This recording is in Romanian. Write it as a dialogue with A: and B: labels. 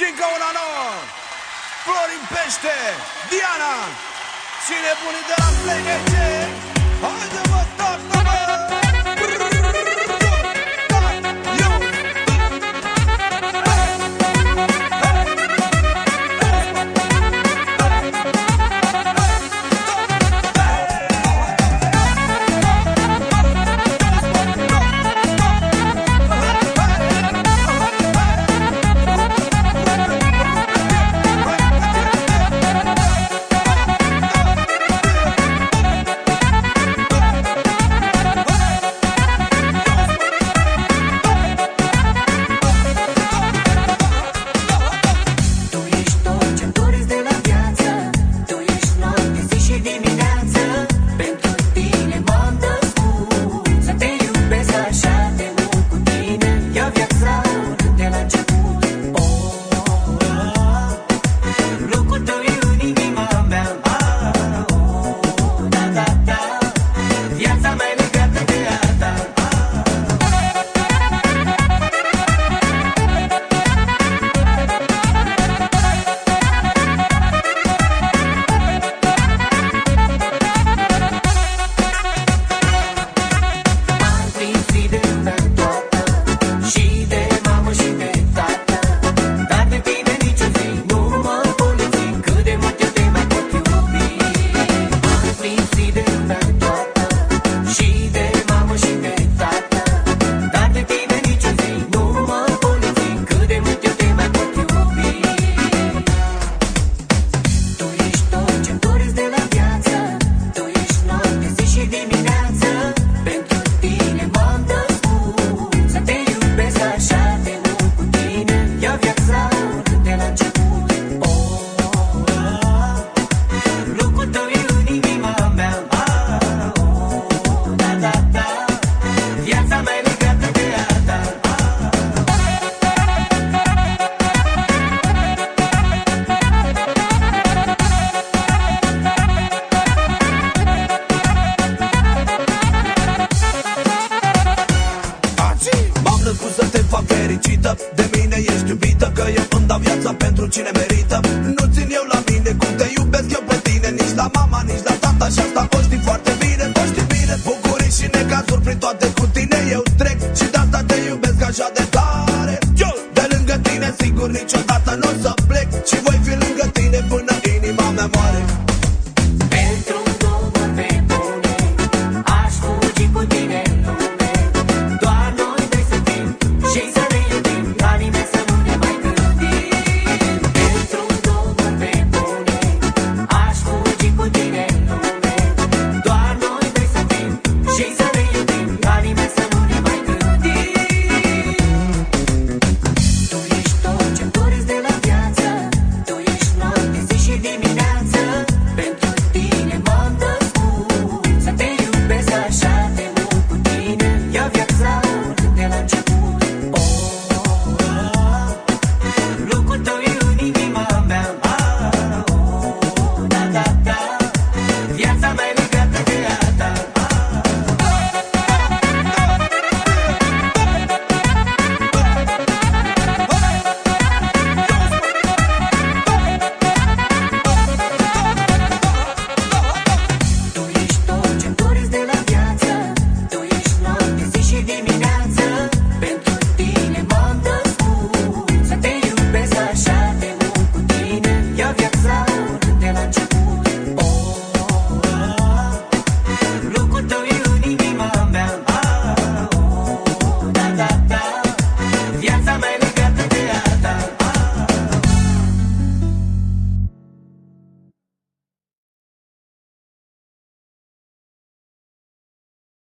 A: Și încă una nouă. Florin Pește Diana. Și nebunii de la
B: PGC iubită De
A: mine ești iubită Că eu îmi dau viața pentru cine merită. Nu țin eu la mine cum te iubesc eu pe tine Nici la mama, nici la tata. Și asta o știi foarte bine O știi bine. Bucurii și necazuri prin toate cu tine Eu trec. Și de asta te iubesc așa de tare. De lângă tine sigur niciodată